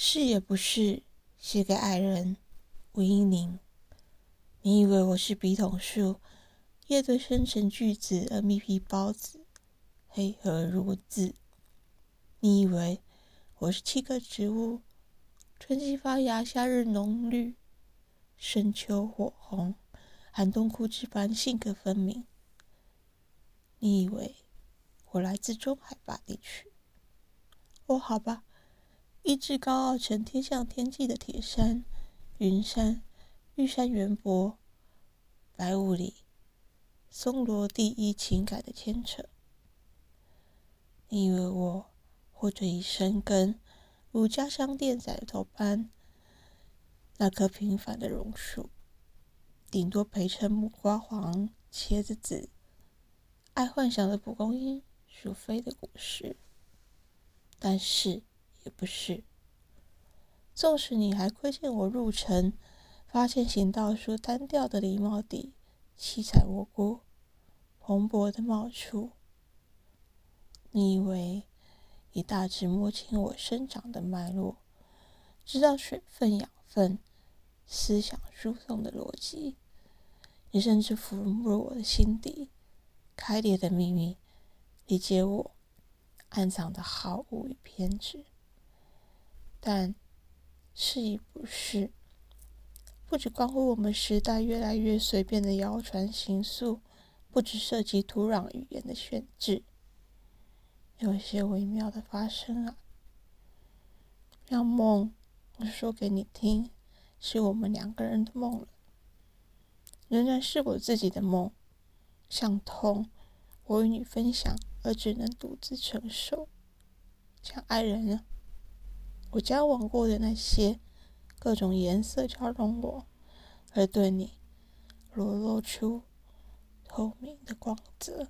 是也不是，写给爱人吴英宁。你以为我是笔筒树，叶堆生成句子而密皮包子，黑河如字。你以为我是七个植物，春季发芽，夏日浓绿，深秋火红，寒冬枯枝般性格分明。你以为我来自中海拔地区？哦，好吧。一至高傲成天向天际的铁山、云山、玉山圆柏，白雾里松萝第一情感的牵扯。你以为我或者已生根如家乡店仔头般那棵平凡的榕树，顶多陪衬木瓜黄、茄子紫，爱幻想的蒲公英、鼠飞的果实，但是。也不是。纵使你还窥见我入城，发现行道树单调的狸猫底，七彩蘑菇蓬勃的冒出，你以为已大致摸清我生长的脉络，知道水分、养分、思想输送的逻辑，你甚至抚入我的心底开裂的秘密，理解我暗藏的好恶与偏执。但是已不是，不只关乎我们时代越来越随便的谣传行诉，不只涉及土壤语言的选制，有些微妙的发生啊。让梦说给你听，是我们两个人的梦了，仍然是我自己的梦。像痛，我与你分享，而只能独自承受，像爱人啊。我交往过的那些各种颜色交融我，而对你裸露出透明的光泽。